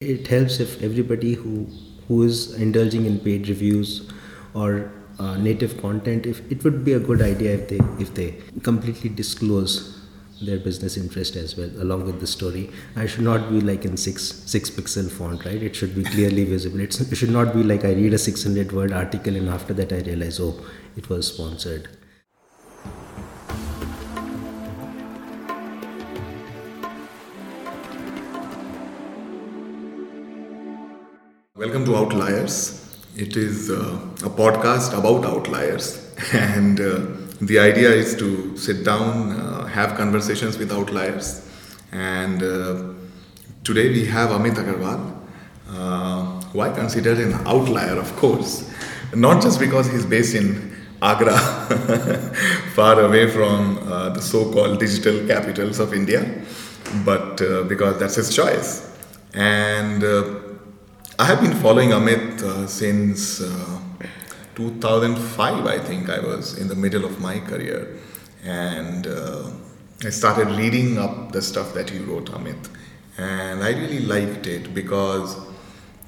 It helps if everybody who who is indulging in paid reviews or uh, native content, if it would be a good idea if they if they completely disclose their business interest as well along with the story. I should not be like in six six pixel font right? It should be clearly visible. It's, it should not be like i read a 600 word article and after that i realize oh it was sponsored Welcome to Outliers. It is uh, a podcast about outliers, and uh, the idea is to sit down, uh, have conversations with outliers. And uh, today we have Amit Agarwal, uh, who I consider an outlier, of course, not just because he's based in Agra, far away from uh, the so called digital capitals of India, but because that's his choice. And I have been following Amit uh, since uh, 2005, I think I was in the middle of my career. And uh, I started reading up the stuff that you wrote, Amit. And I really liked it because,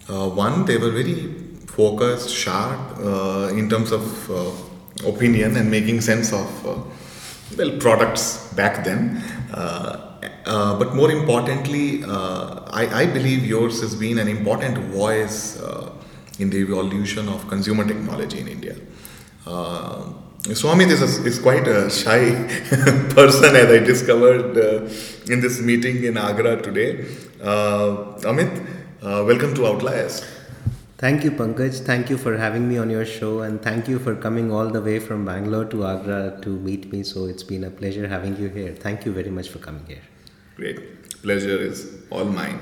uh, one, they were very focused, sharp uh, in terms of uh, opinion and making sense of, well, products back then. Uh, but more importantly, uh, I, I, believe yours has been an important voice uh, in the evolution of consumer technology in India. Uh, Swami is, a, is quite a shy person, as I discovered uh, in this meeting in Agra today. Amit, welcome to Outliers. Thank you, Pankaj. Thank you for having me on your show, and thank you for coming all the way from Bangalore to Agra to meet me. So it's been a pleasure having you here. Thank you very much for coming here. Great. Pleasure is all mine.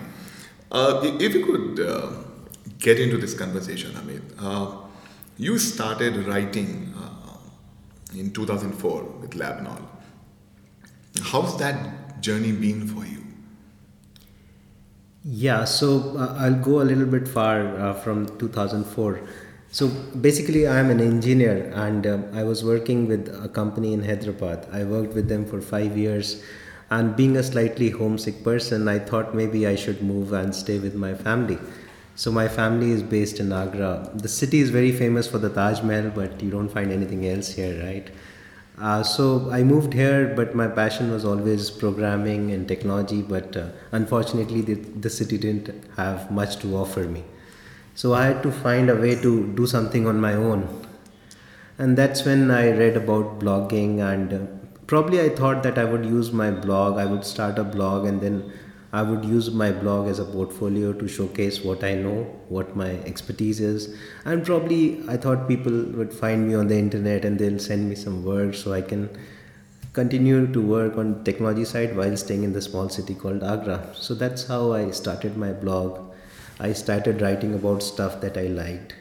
Uh, if you could uh, get into this conversation, Amit, uh, you started writing uh, in 2004 with Labnol. How's that journey been for you? Yeah, so uh, I'll go a little bit far uh, from 2004. So basically, I'm an engineer and um, I was working with a company in Hyderabad. I worked with them for five years and being a slightly homesick person, I thought maybe I should move and stay with my family. So my family is based in Agra. The city is very famous for the Taj Mahal, but you don't find anything else here, right? Uh, so I moved here, but my passion was always programming and technology. But uh, unfortunately, the, the city didn't have much to offer me. So I had to find a way to do something on my own. And that's when I read about blogging and uh, probably I thought that I would use my blog, I would start a blog, and then I would use my blog as a portfolio to showcase what I know, what my expertise is. And probably I thought people would find me on the internet and they'll send me some work so I can continue to work on technology side while staying in the small city called Agra. So that's how I started my blog. I started writing about stuff that I liked.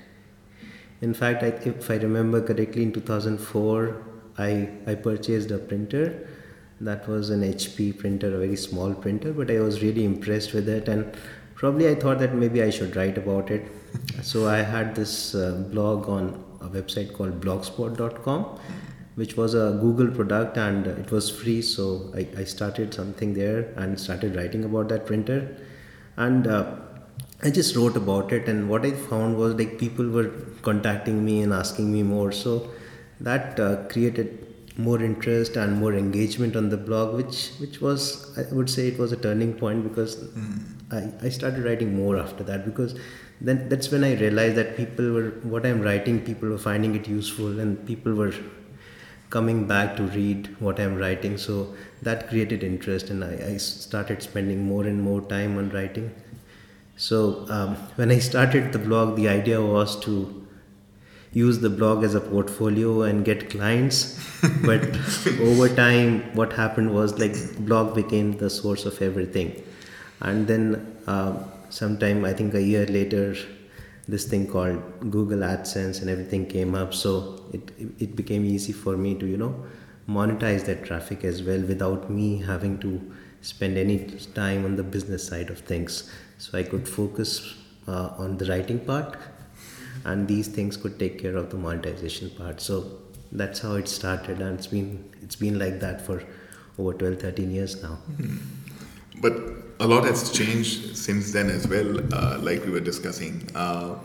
In fact, I, if I remember correctly, in 2004, I, I purchased a printer that was an HP printer, a very small printer, but I was really impressed with it. And probably I thought that maybe I should write about it. so I had this uh, blog on a website called blogspot.com, which was a Google product and it was free. So I, I started something there and started writing about that printer. And uh, I just wrote about it. And what I found was like people were contacting me and asking me more. So that uh, created more interest and more engagement on the blog which which was i would say it was a turning point because mm. I, I started writing more after that because then that's when i realized that people were what i'm writing people were finding it useful and people were coming back to read what i'm writing so that created interest and i, I started spending more and more time on writing so um, when i started the blog the idea was to use the blog as a portfolio and get clients. But over time what happened was like blog became the source of everything. And then uh, sometime i think a year later this thing called google adsense and everything came up. So it, it became easy for me to you know monetize that traffic as well without me having to spend any time on the business side of things. So i could focus uh, on the writing part and these things could take care of the monetization part so that's how it started and it's been it's been like that for over 12 13 years now mm-hmm. but a lot has changed since then as well, uh, like we were discussing. Uh,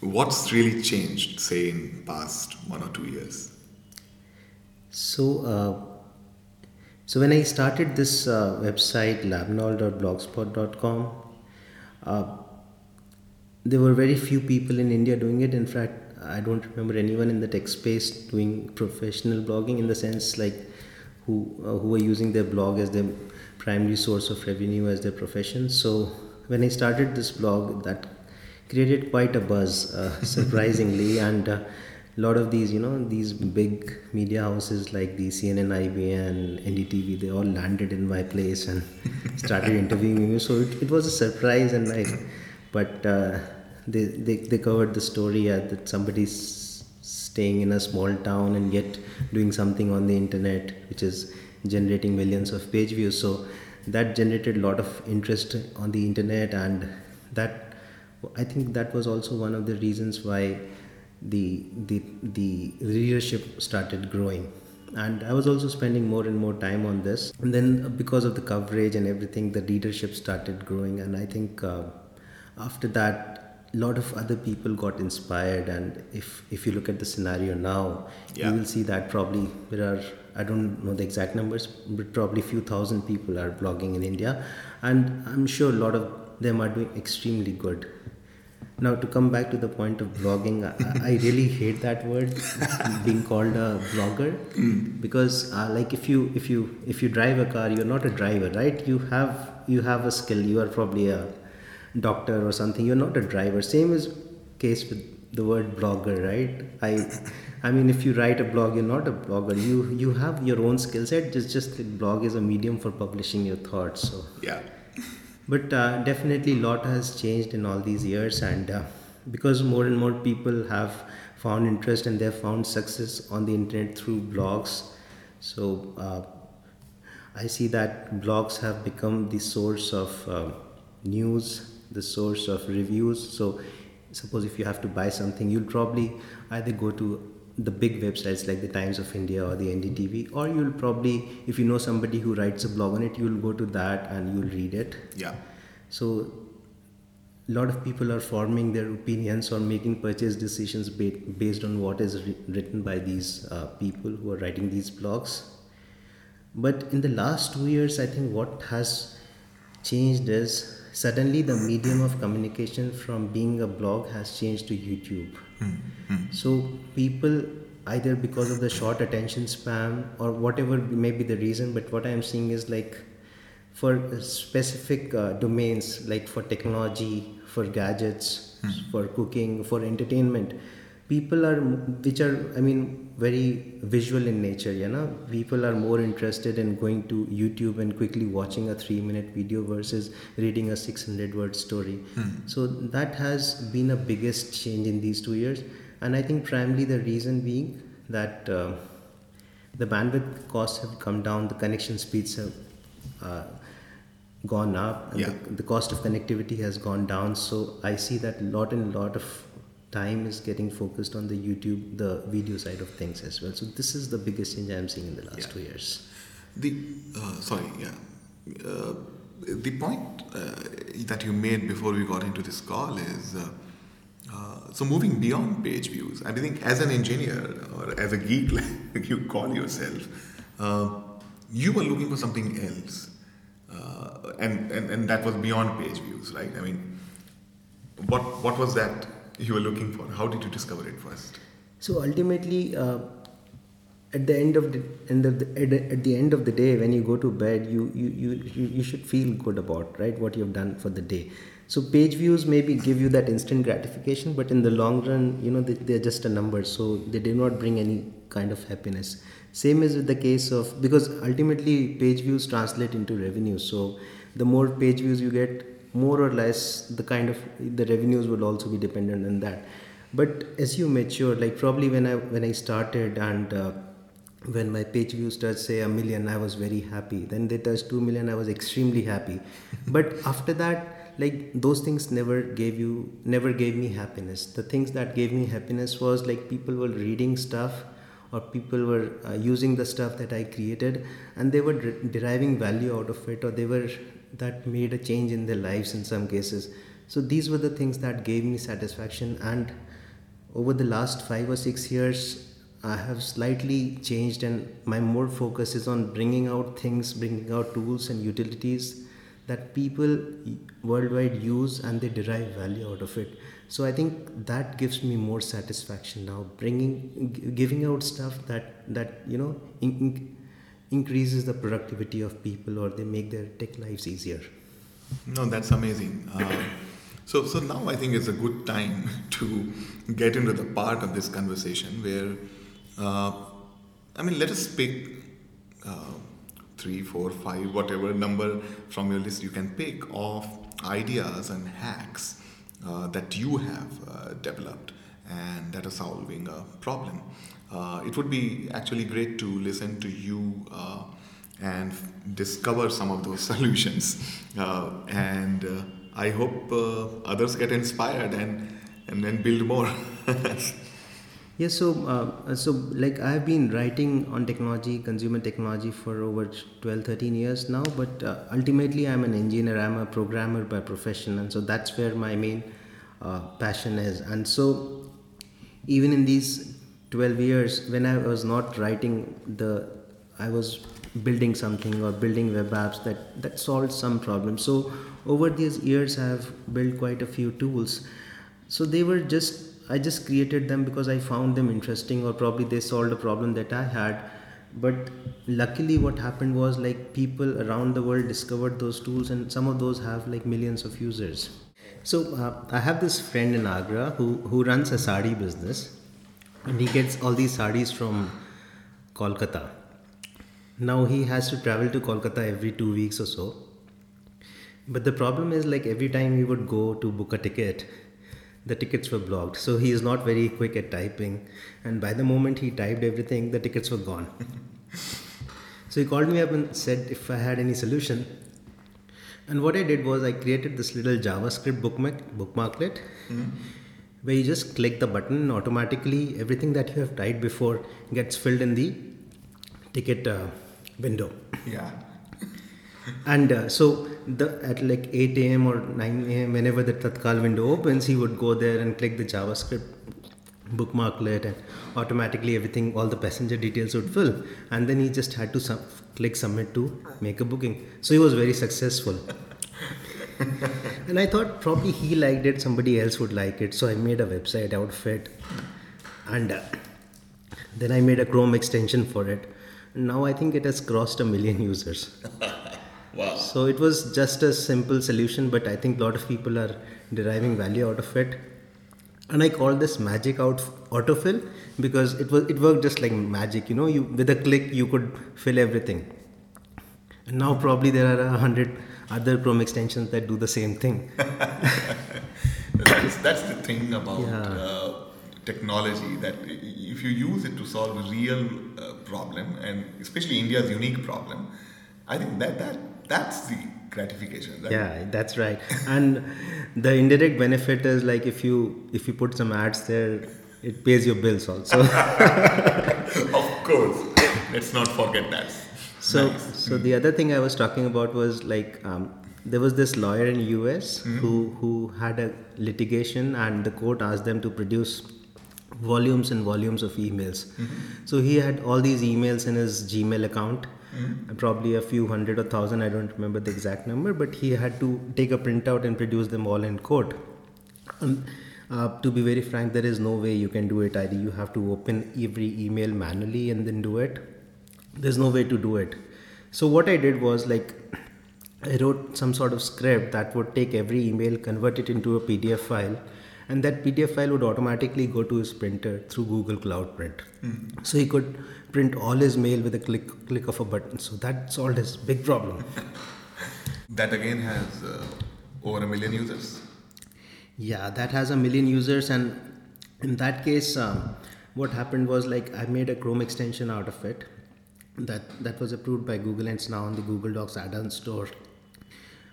what's really changed, say, in past one or two years? So, uh, so when I started this uh, website, labnol.blogspot.com, uh, there were very few people in India doing it. In fact, I don't remember anyone in the tech space doing professional blogging in the sense like who uh, who were using their blog as their primary source of revenue as their profession. So when I started this blog, that created quite a buzz, uh, surprisingly, and a lot of these, you know, these big media houses like the CNN, IBN, NDTV, they all landed in my place and started interviewing me. So it, it was a surprise and like, but uh, they, they they covered the story uh, that somebody's staying in a small town and yet doing something on the internet, which is generating millions of page views. So that generated a lot of interest on the internet, and that I think that was also one of the reasons why the the the readership started growing. And I was also spending more and more time on this. And then because of the coverage and everything, the readership started growing. And I think uh, after that, a lot of other people got inspired and if if you look at the scenario now Yeah. you will see that probably there are i don't know the exact numbers but probably few thousand people are blogging in india and i'm sure a lot of them are doing extremely good now to come back to the point of blogging i, I really hate that word being called a blogger because uh, like if you if you if you drive a car you're not a driver right you have you have a skill you are probably a doctor or something you're not a driver. Same is case with the word blogger right? I i mean if you write a blog you're not a blogger. You you have your own skill set just just the blog is a medium for publishing your thoughts so. Yeah. but uh, definitely a lot has changed in all these years and uh, because more and more people have found interest and they've found success on the internet through blogs so uh, i see that blogs have become the source of uh, news the source of reviews. So suppose if you have to buy something you'll probably either go to the big websites like the times of india or the ndtv or you'll probably if you know somebody who writes a blog on it you'll go to that and you'll read it. Yeah. so a lot of people are forming their opinions or making purchase decisions ba- based on what is wri- written by these uh, people who are writing these blogs. But in the last two years i think what has changed is suddenly the medium of communication from being a blog has changed to youtube. Hmm, hmm. So people either because of the short attention span or whatever may be the reason but what i am seeing is like for specific uh, domains like for technology for gadgets hmm. for cooking for entertainment people are which are i mean very visual in nature you know? People are more interested in going to youtube and quickly watching a 3 minute video versus reading a 600 word story. So that has been a biggest change in these 2 years. And i think primarily the reason being that uh, the bandwidth costs have come down the connection speeds have uh, gone up Yeah. the, the cost of connectivity has gone down. So i see that lot and lot of time is getting focused on the youtube the video side of things as well so this is the biggest change i'm seeing in the last Yeah. two years The uh, sorry, yeah. Uh, the point uh, that you made before we got into this call is uh, uh, so moving beyond page views. I think as an engineer or as a geek, like you call yourself, uh, you were looking for something else, uh, and, and and that was beyond page views, right? I mean, what what was that you were looking for? How did you discover it first? So ultimately, uh, at the end of the end of the, at, the, end of the day, when you go to bed, you, you you you you should feel good about right what you have done for the day. So page views maybe give you that instant gratification, but in the long run, you know they, they're just a number, so they do not bring any kind of happiness. Same is with the case of because ultimately page views translate into revenue. So the more page views you get, more or less the kind of the revenues will also be dependent on that. But as you mature like probably when i when i started and uh, when my page views touched say a million i was very happy. Then they touched 2 million i was extremely happy. But after that like those things never gave you never gave me happiness. The things that gave me happiness was like people were reading stuff or people were uh, using the stuff that i created and they were der- deriving value out of it or they were that made a change in their lives in some cases. So these were the things that gave me satisfaction. And over the last five or six years, I have slightly changed, and my more focus is on bringing out things, bringing out tools and utilities that people worldwide use and they derive value out of it. So I think that gives me more satisfaction now, bringing, giving out stuff that that you know in, increases the productivity of people or they make their tech lives easier. No, that's amazing. Uh, so, so now I think it's a good time to get into the part of this conversation where, uh, I mean, let us pick uh, three, four, five, whatever number from your list you can pick of ideas and hacks uh, that you have uh, developed and that are solving a problem. Uh, it would be actually great to listen to you uh, and discover some of those solutions. Uh, and uh, I hope uh, others get inspired and and then build more. Yes, so uh, so like I've been writing on technology, consumer technology for over 12, 13 years now. But ultimately, I'm an engineer. I'm a programmer by profession, and so that's where my main passion is. And so, even in these 12 years, when I was not writing the, I was building something or building web apps that that solved some problem. So over these years, I have built quite a few tools. So they were just I just created them because I found them interesting, or probably they solved a problem that I had. But luckily, what happened was like people around the world discovered those tools, and some of those have like millions of users. So uh, I have this friend in Agra who who runs a sari business, and he gets all these saris from Kolkata. Now he has to travel to Kolkata every two weeks or so. But the problem is like every time he would go to book a ticket, the tickets were blocked. So he is not very quick at typing. And by the moment he typed everything, the tickets were gone. so he called me up and said if I had any solution. And what I did was I created this little JavaScript bookmark, bookmarklet mm-hmm. Where you just click the button automatically everything that you have typed before gets filled in the ticket uh, window. Yeah and uh, so the at like 8 a.m. or 9 a.m. whenever the Tatkal window opens, he would go there and click the JavaScript bookmarklet and automatically everything all the passenger details would fill and then he just had to sub- click submit to make a booking so he was very successful and i thought probably he liked it somebody else would like it so i made a website outfit and uh, then i made a chrome extension for it now i think it has crossed a million users Wow. So it was just a simple solution, but I think a lot of people are deriving value out of it. And I call this magic out autofill because it was it worked just like magic. You know, you with a click you could fill everything. And now probably there are a hundred other Chrome extensions that do the same thing. that's, that's, the thing about yeah. uh, technology that if you use it to solve a real uh, problem and especially India's unique problem, I think that that that's the gratification right? yeah that's right and the indirect benefit is like if you if you put some ads there it pays your bills also of course let's not forget that so nice. so the other thing i was talking about was like um, there was this lawyer in us mm-hmm. who who had a litigation and the court asked them to produce volumes and volumes of emails mm-hmm. so he had all these emails in his gmail account mm-hmm. probably a few hundred or thousand, I don't remember the exact number, but he had to take a printout and produce them all in court. And, uh, to be very frank, there is no way you can do it either. You have to open every email manually and then do it. There's no way to do it. So, what I did was like, I wrote some sort of script that would take every email, convert it into a PDF file, and that PDF file would automatically go to his printer through Google Cloud Print. Mm. So he could print all his mail with a click click of a button. So that solved his big problem. that again has uh, over a million users. Yeah, that has a million users, and in that case, um, what happened was like I made a Chrome extension out of it. That that was approved by Google and it's now on the Google Docs add-on store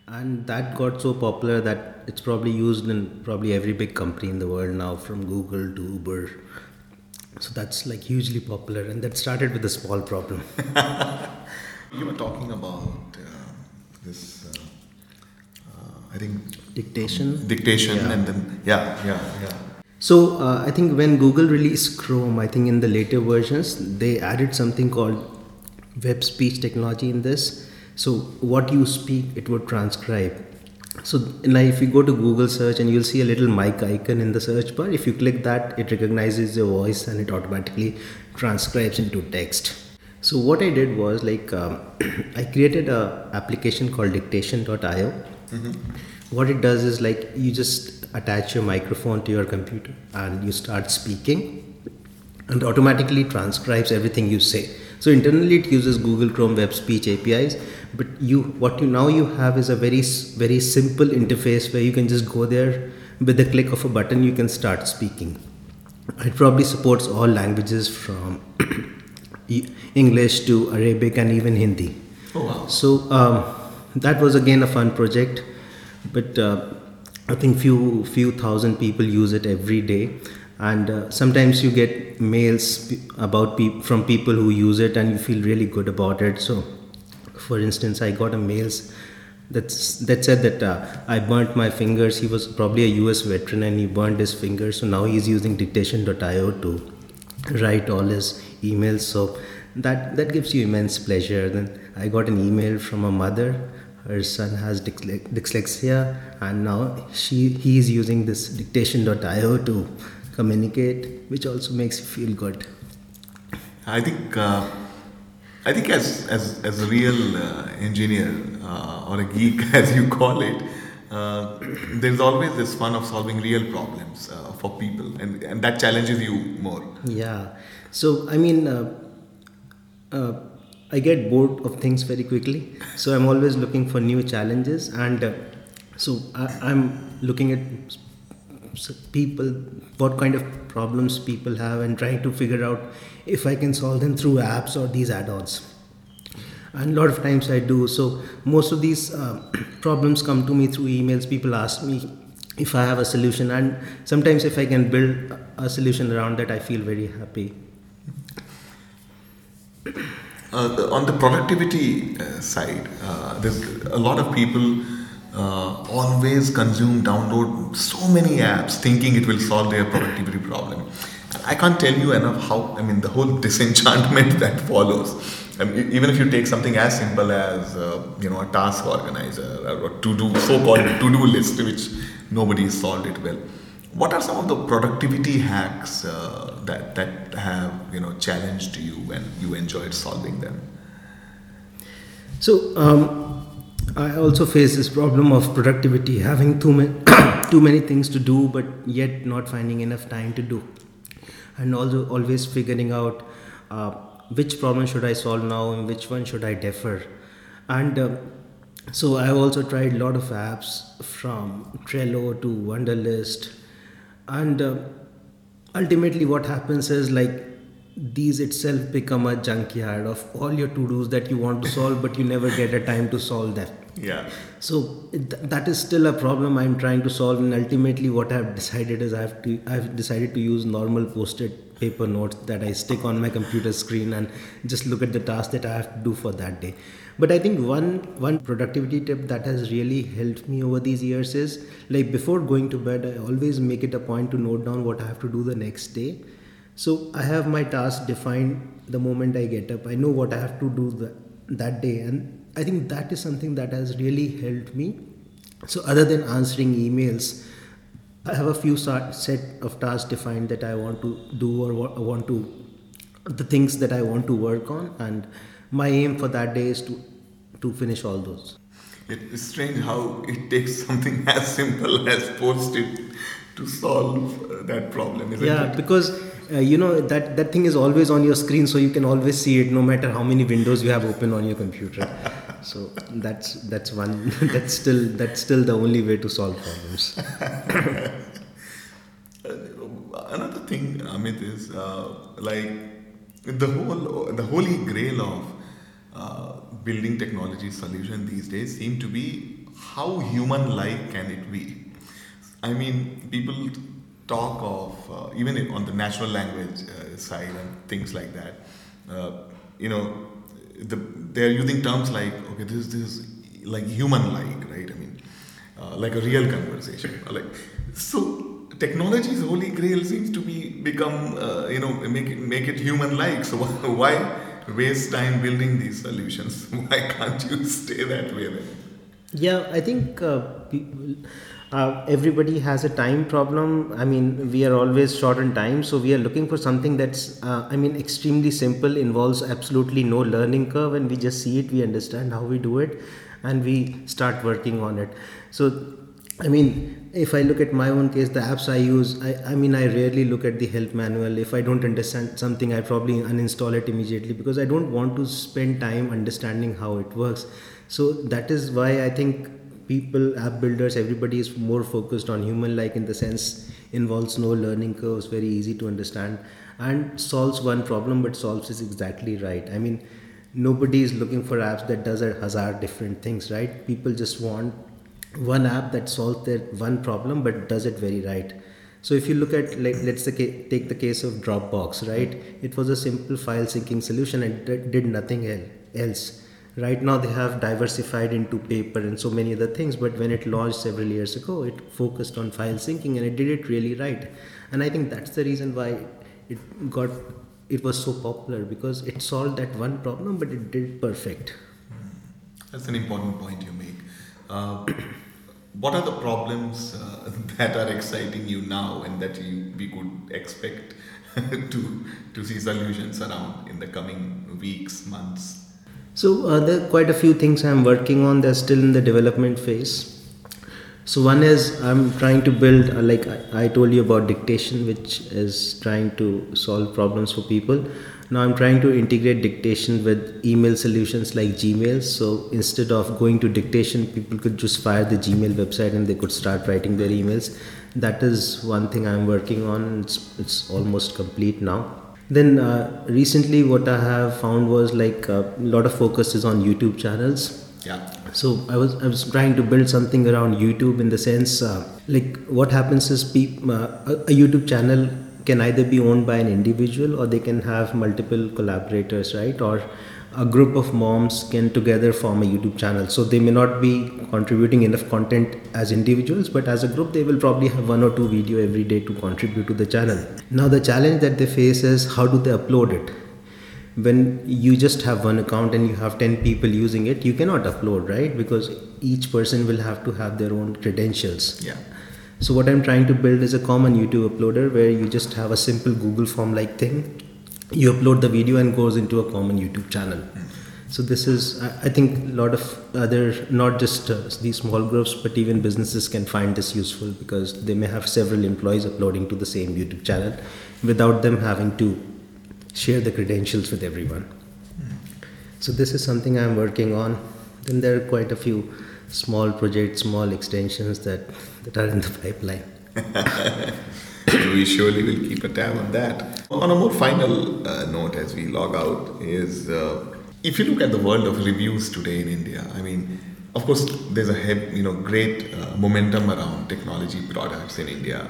and that got so popular that it's probably used in probably every big company in the world now from google to uber so that's like hugely popular and that started with a small problem you were talking about uh, this uh, I think Dictation. dictation, Yeah. and then yeah, yeah, yeah. So uh, I think when Google released Chrome, I think in the later versions they added something called web speech technology in this. So what you speak, it would transcribe. So now if you go to Google search and you'll see a little mic icon in the search bar. If you click that, it recognizes your voice and it automatically transcribes into text. So what I did was like um, I created a application called dictation.io. What it does is like you just attach your microphone to your computer and you start speaking and automatically transcribes everything you say. So internally it uses Google Chrome Web Speech APIs, but you what you now you have is a very very simple interface where you can just go there with the click of a button you can start speaking. It probably supports all languages from English to Arabic and even Hindi. Oh wow. So um, that was again a fun project, but uh, I think few few thousand people use it every day, and uh, sometimes you get mails about peop from people who use it, and you feel really good about it. So, for instance, I got a mails that's that said that uh, I burnt my fingers. He was probably a U.S. veteran, and he burned his fingers. So now he's using dictation.io to write all his emails so that that gives you immense pleasure then i got an email from a mother her son has dyslexia and now she he is using this dictation.io to communicate which also makes you feel good I think uh, I think as as as a real uh, engineer uh, or a geek as you call it, uh, there's always this fun of solving real problems uh, for people, and and that challenges you more. Yeah. So I mean, uh, uh, I get bored of things very quickly. So I'm always looking for new challenges, and uh, so I, I'm looking at people, what kind of problems people have, and trying to figure out if I can solve them through apps or these add-ons. And a lot of times I do. So most of these uh, problems come to me through emails. People ask me if I have a solution, and sometimes if I can build a solution around that, I feel very happy. Uh, on the productivity uh, side, uh, there's a lot of people uh, always consume, download so many apps thinking it will solve their productivity problem. I can't tell you enough how, I mean, the whole disenchantment that follows. I mean, even if you take something as simple as, uh, you know, a task organizer or a to-do, so-called to-do list, which nobody has solved it well. What are some of the productivity hacks uh, that that have you know challenged you and you enjoyed solving them? So um, I also face this problem of productivity, having too many too many things to do, but yet not finding enough time to do, and also always figuring out uh, which problem should I solve now and which one should I defer, and. Uh, so I've also tried a lot of apps from Trello to Wunderlist, and uh, ultimately what happens is like these itself become a junkyard of all your to-dos that you want to solve but you never get a time to solve them. Yeah. so it, that is still a problem i'm trying to solve and ultimately what i've decided is i have to i've decided to use normal post-it paper notes that i stick on my computer screen and just look at the task that i have to do for that day. But i think one one productivity tip that has really helped me over these years is like before going to bed i always make it a point to note down what i have to do the next day so I have my task defined the moment I get up. I know what I have to do the, that day, and I think that is something that has really helped me. So other than answering emails, I have a few set of tasks defined that I want to do or wa- want to the things that I want to work on, and my aim for that day is to to finish all those. It's strange how it takes something as simple as post-it to solve uh, that problem, isn't yeah it? because uh, you know that that thing is always on your screen so you can always see it no matter how many windows you have open on your computer so that's that's one that's still that's still the only way to solve problems Another thing, Amit, is uh, like the whole the holy grail of uh, building technology solution these days seem to be how human-like can it be. I mean, people talk of uh, even on the natural language uh, side and things like that. Uh, you know, the, they're using terms like okay, this this is like human-like, right? I mean, like a real conversation. like so, technology's holy grail seems to be become uh, you know make it make it human like. So why waste time building these solutions? Why can't you stay that way then? Yeah, I think uh, people, uh, everybody has a time problem. I mean, we are always short on time, so we are looking for something that's, uh, I mean, extremely simple, involves absolutely no learning curve, and we just see it, we understand how we do it, and we start working on it. So, I mean, if I look at my own case, the apps I use, I, I mean, I rarely look at the help manual. If I don't understand something, I probably uninstall it immediately because I don't want to spend time understanding how it works. So that is why I think people, app builders, everybody is more focused on human like in the sense involves no learning curves, very easy to understand, and solves one problem but solves it exactly right. I mean, nobody is looking for apps that does a hazard different things, right? People just want one app that solves their one problem but does it very right. So if you look at like let's take the case of Dropbox, right? It was a simple file syncing solution and did nothing else right now they have diversified into paper and so many other things but when it launched several years ago it focused on file syncing and it did it really right. And i think that's the reason why it got it was so popular because it solved that one problem but it did perfect. That's an important point you make. Uh, what are the problems uh, that are exciting you now and that you, we could expect to to see solutions around in the coming weeks months so uh, there are quite a few things I'm working on. They're still in the development phase. So one is I'm trying to build, uh, like I, told you about dictation, which is trying to solve problems for people. Now I'm trying to integrate dictation with email solutions like Gmail. So instead of going to dictation, people could just fire the Gmail website and they could start writing their emails. That is one thing I'm working on. It's, it's almost complete now then uh, recently what i have found was like a lot of focus is on youtube channels. Yeah. So i was i was trying to build something around youtube in the sense uh, like what happens is pe- uh, a youtube channel can either be owned by an individual or they can have multiple collaborators right? Or a group of moms can together form a YouTube channel. So they may not be contributing enough content as individuals, but as a group, they will probably have one or two video every day to contribute to the channel. Now the challenge that they face is how do they upload it? When you just have one account and you have 10 people using it, you cannot upload, right? Because each person will have to have their own credentials. Yeah. So what I'm trying to build is a common YouTube uploader where you just have a simple Google form like thing you upload the video and goes into a common YouTube channel. So this is, I think, a lot of other, not just uh, these small groups, but even businesses can find this useful because they may have several employees uploading to the same YouTube channel without them having to share the credentials with everyone. So this is something I'm working on. Then there are quite a few small projects, small extensions that, that are in the pipeline. we surely will keep a tab on that. On a more final uh, note, as we log out, is uh, if you look at the world of reviews today in India, I mean, of course, there's a you know great uh, momentum around technology products in India,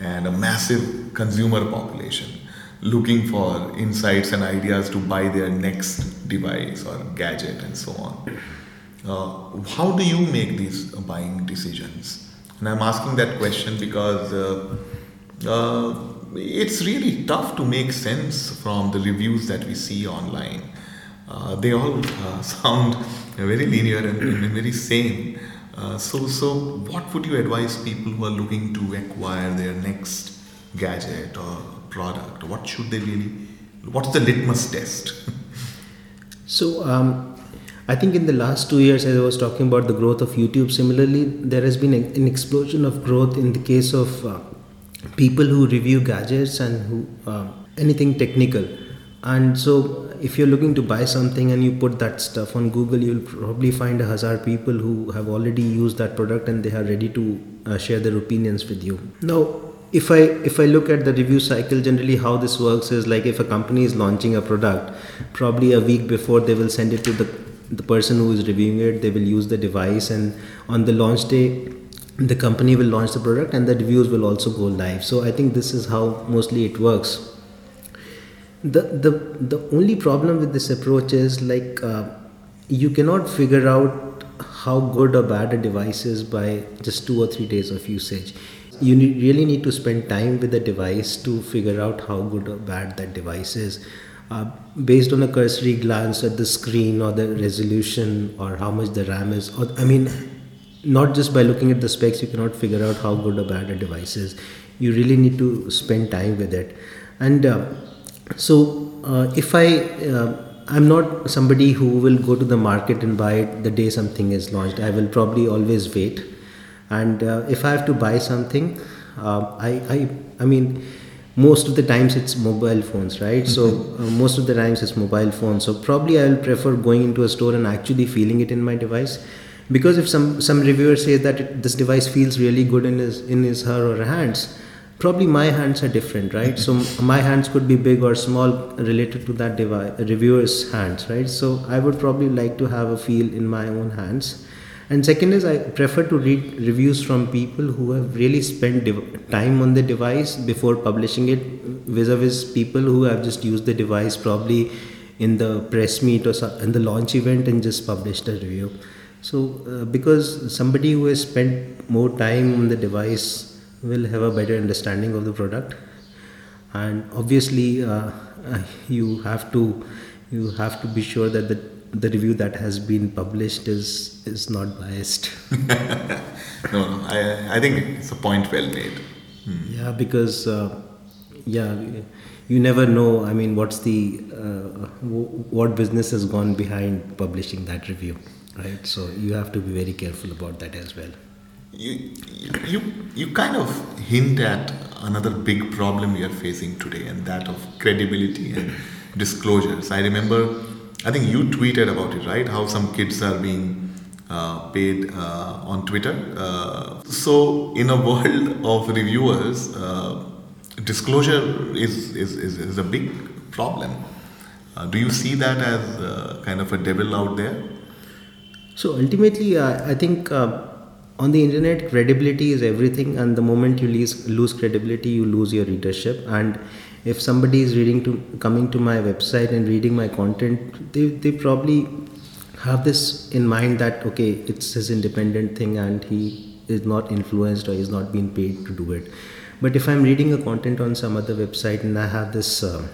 and a massive consumer population looking for insights and ideas to buy their next device or gadget and so on. Uh, how do you make these buying decisions? And I'm asking that question because uh, it's really tough to make sense from the reviews that we see online. Uh, they all uh, sound very linear and, and very same. Uh, so, so what would you advise people who are looking to acquire their next gadget or product? What should they really? What's the litmus test? so, um, I think in the last two years, as I was talking about the growth of YouTube, similarly, there has been an explosion of growth in the case of uh, people who review gadgets and who uh, anything technical. And so if you're looking to buy something and you put that stuff on google you'll probably find a hazard people who have already used that product and they are ready to uh, share their opinions with you. Now if i if i look at the review cycle generally how this works is like if a company is launching a product probably a week before they will send it to the the person who is reviewing it they will use the device and on the launch day the company will launch the product and the reviews will also go live so i think this is how mostly it works the the the only problem with this approach is like uh, you cannot figure out how good or bad a device is by just two or three days of usage. You need, really need to spend time with the device to figure out how good or bad that device is. Uh, based on a cursory glance at the screen or the resolution or how much the RAM is, or I mean, not just by looking at the specs, you cannot figure out how good or bad a device is. You really need to spend time with it. And uh, so, uh, if I uh, I'm not somebody who will go to the market and buy it the day something is launched. I will probably always wait. And uh, if I have to buy something, uh, I, I, I mean, most of the times it's mobile phones, right? Mm-hmm. So uh, most of the times it's mobile phones. So probably I will prefer going into a store and actually feeling it in my device, because if some some reviewer says that it, this device feels really good in his in his her or her hands, probably my hands are different right? So mm-hmm. my hands could be big or small related to that device, reviewer's hands right? So i would probably like to have a feel in my own hands. And second is i prefer to read reviews from people who have really spent div- time on the device before publishing it vis-a-vis people who have just used the device probably in the press meet or in the launch event and just published a review so uh, because somebody who has spent more time on the device will have a better understanding of the product. And obviously uh, you have to you have to be sure that the the review that has been published is is not biased. No no I, I think it's a point well made. Hmm. yeah because uh, yeah you never know i mean what's the uh, what business has gone behind publishing that review right so you have to be very careful about that as well you, you, you kind of hint at another big problem we are facing today, and that of credibility and disclosures. I remember, I think you tweeted about it, right? How some kids are being uh, paid uh, on Twitter. Uh, so, in a world of reviewers, uh, disclosure is, is, is, is, a big problem. Uh, do you see that as uh, kind of a devil out there? So, ultimately, I think on the internet credibility is everything and the moment you lose, lose credibility you lose your readership. And if somebody is reading to coming to my website and reading my content they, they probably have this in mind that okay it's his independent thing and he is not influenced or is not being paid to do it. But if i'm reading a content on some other website and i have this uh,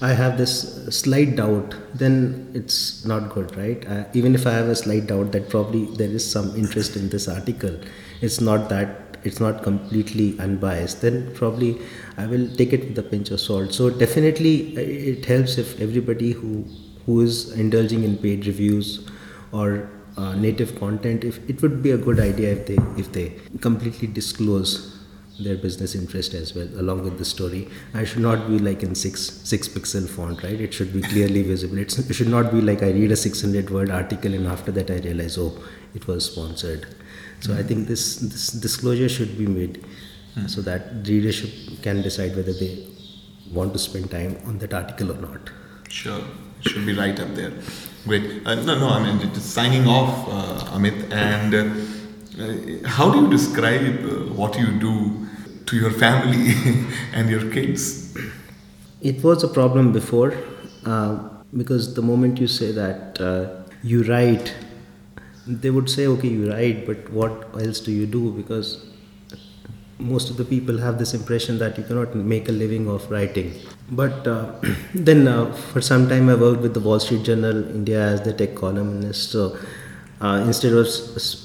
I have this slight doubt, then it's not good, right? Uh, even if I have a slight doubt that probably there is some interest in this article, it's not that it's not completely unbiased, then probably I will take it with a pinch of salt. So definitely, uh, it helps if everybody who who is indulging in paid reviews or uh, native content, if it would be a good idea if they if they completely disclose their business interest as well along with the story. I should not be like in six six pixel font right? It should be clearly visible. It's, it should not be like i read a 600 word article and after that i realize oh it was sponsored. So mm-hmm. i think this this disclosure should be made mm-hmm. so that readership can decide whether they want to spend time on that article or not. Sure. It should be right up there. Great. Uh, no no i mean signing off uh, amit and uh, how do you describe uh, what you do to your family and your kids? It was a problem before uh, because the moment you say that uh, you write, they would say, okay, you write, but what else do you do? Because most of the people have this impression that you cannot make a living of writing. But uh, then uh, for some time I worked with the Wall Street Journal India as the tech columnist. So uh, instead of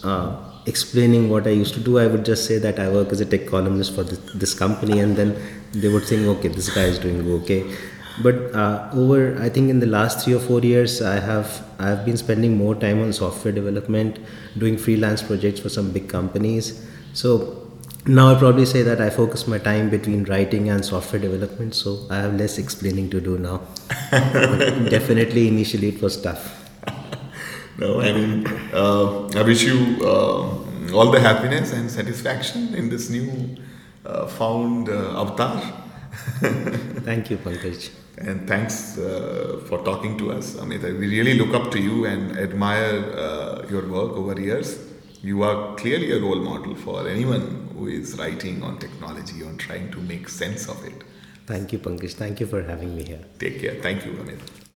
uh, explaining what I used to do, I would just say that I work as a tech columnist for this, this company, and then they would think, okay, this guy is doing okay. But uh, over, I think in the last three or four years, I have I have been spending more time on software development, doing freelance projects for some big companies. So now I probably say that I focus my time between writing and software development. So I have less explaining to do now. definitely, initially it was tough. No, I mean, uh, I wish you uh, all the happiness and satisfaction in this new uh, found uh, avatar. Thank you, Pankaj. And thanks uh, for talking to us, Amit. We really look up to you and admire uh, your work over years. You are clearly a role model for anyone who is writing on technology or trying to make sense of it. Thank you, Pankaj. Thank you for having me here. Take care. Thank you, Amit.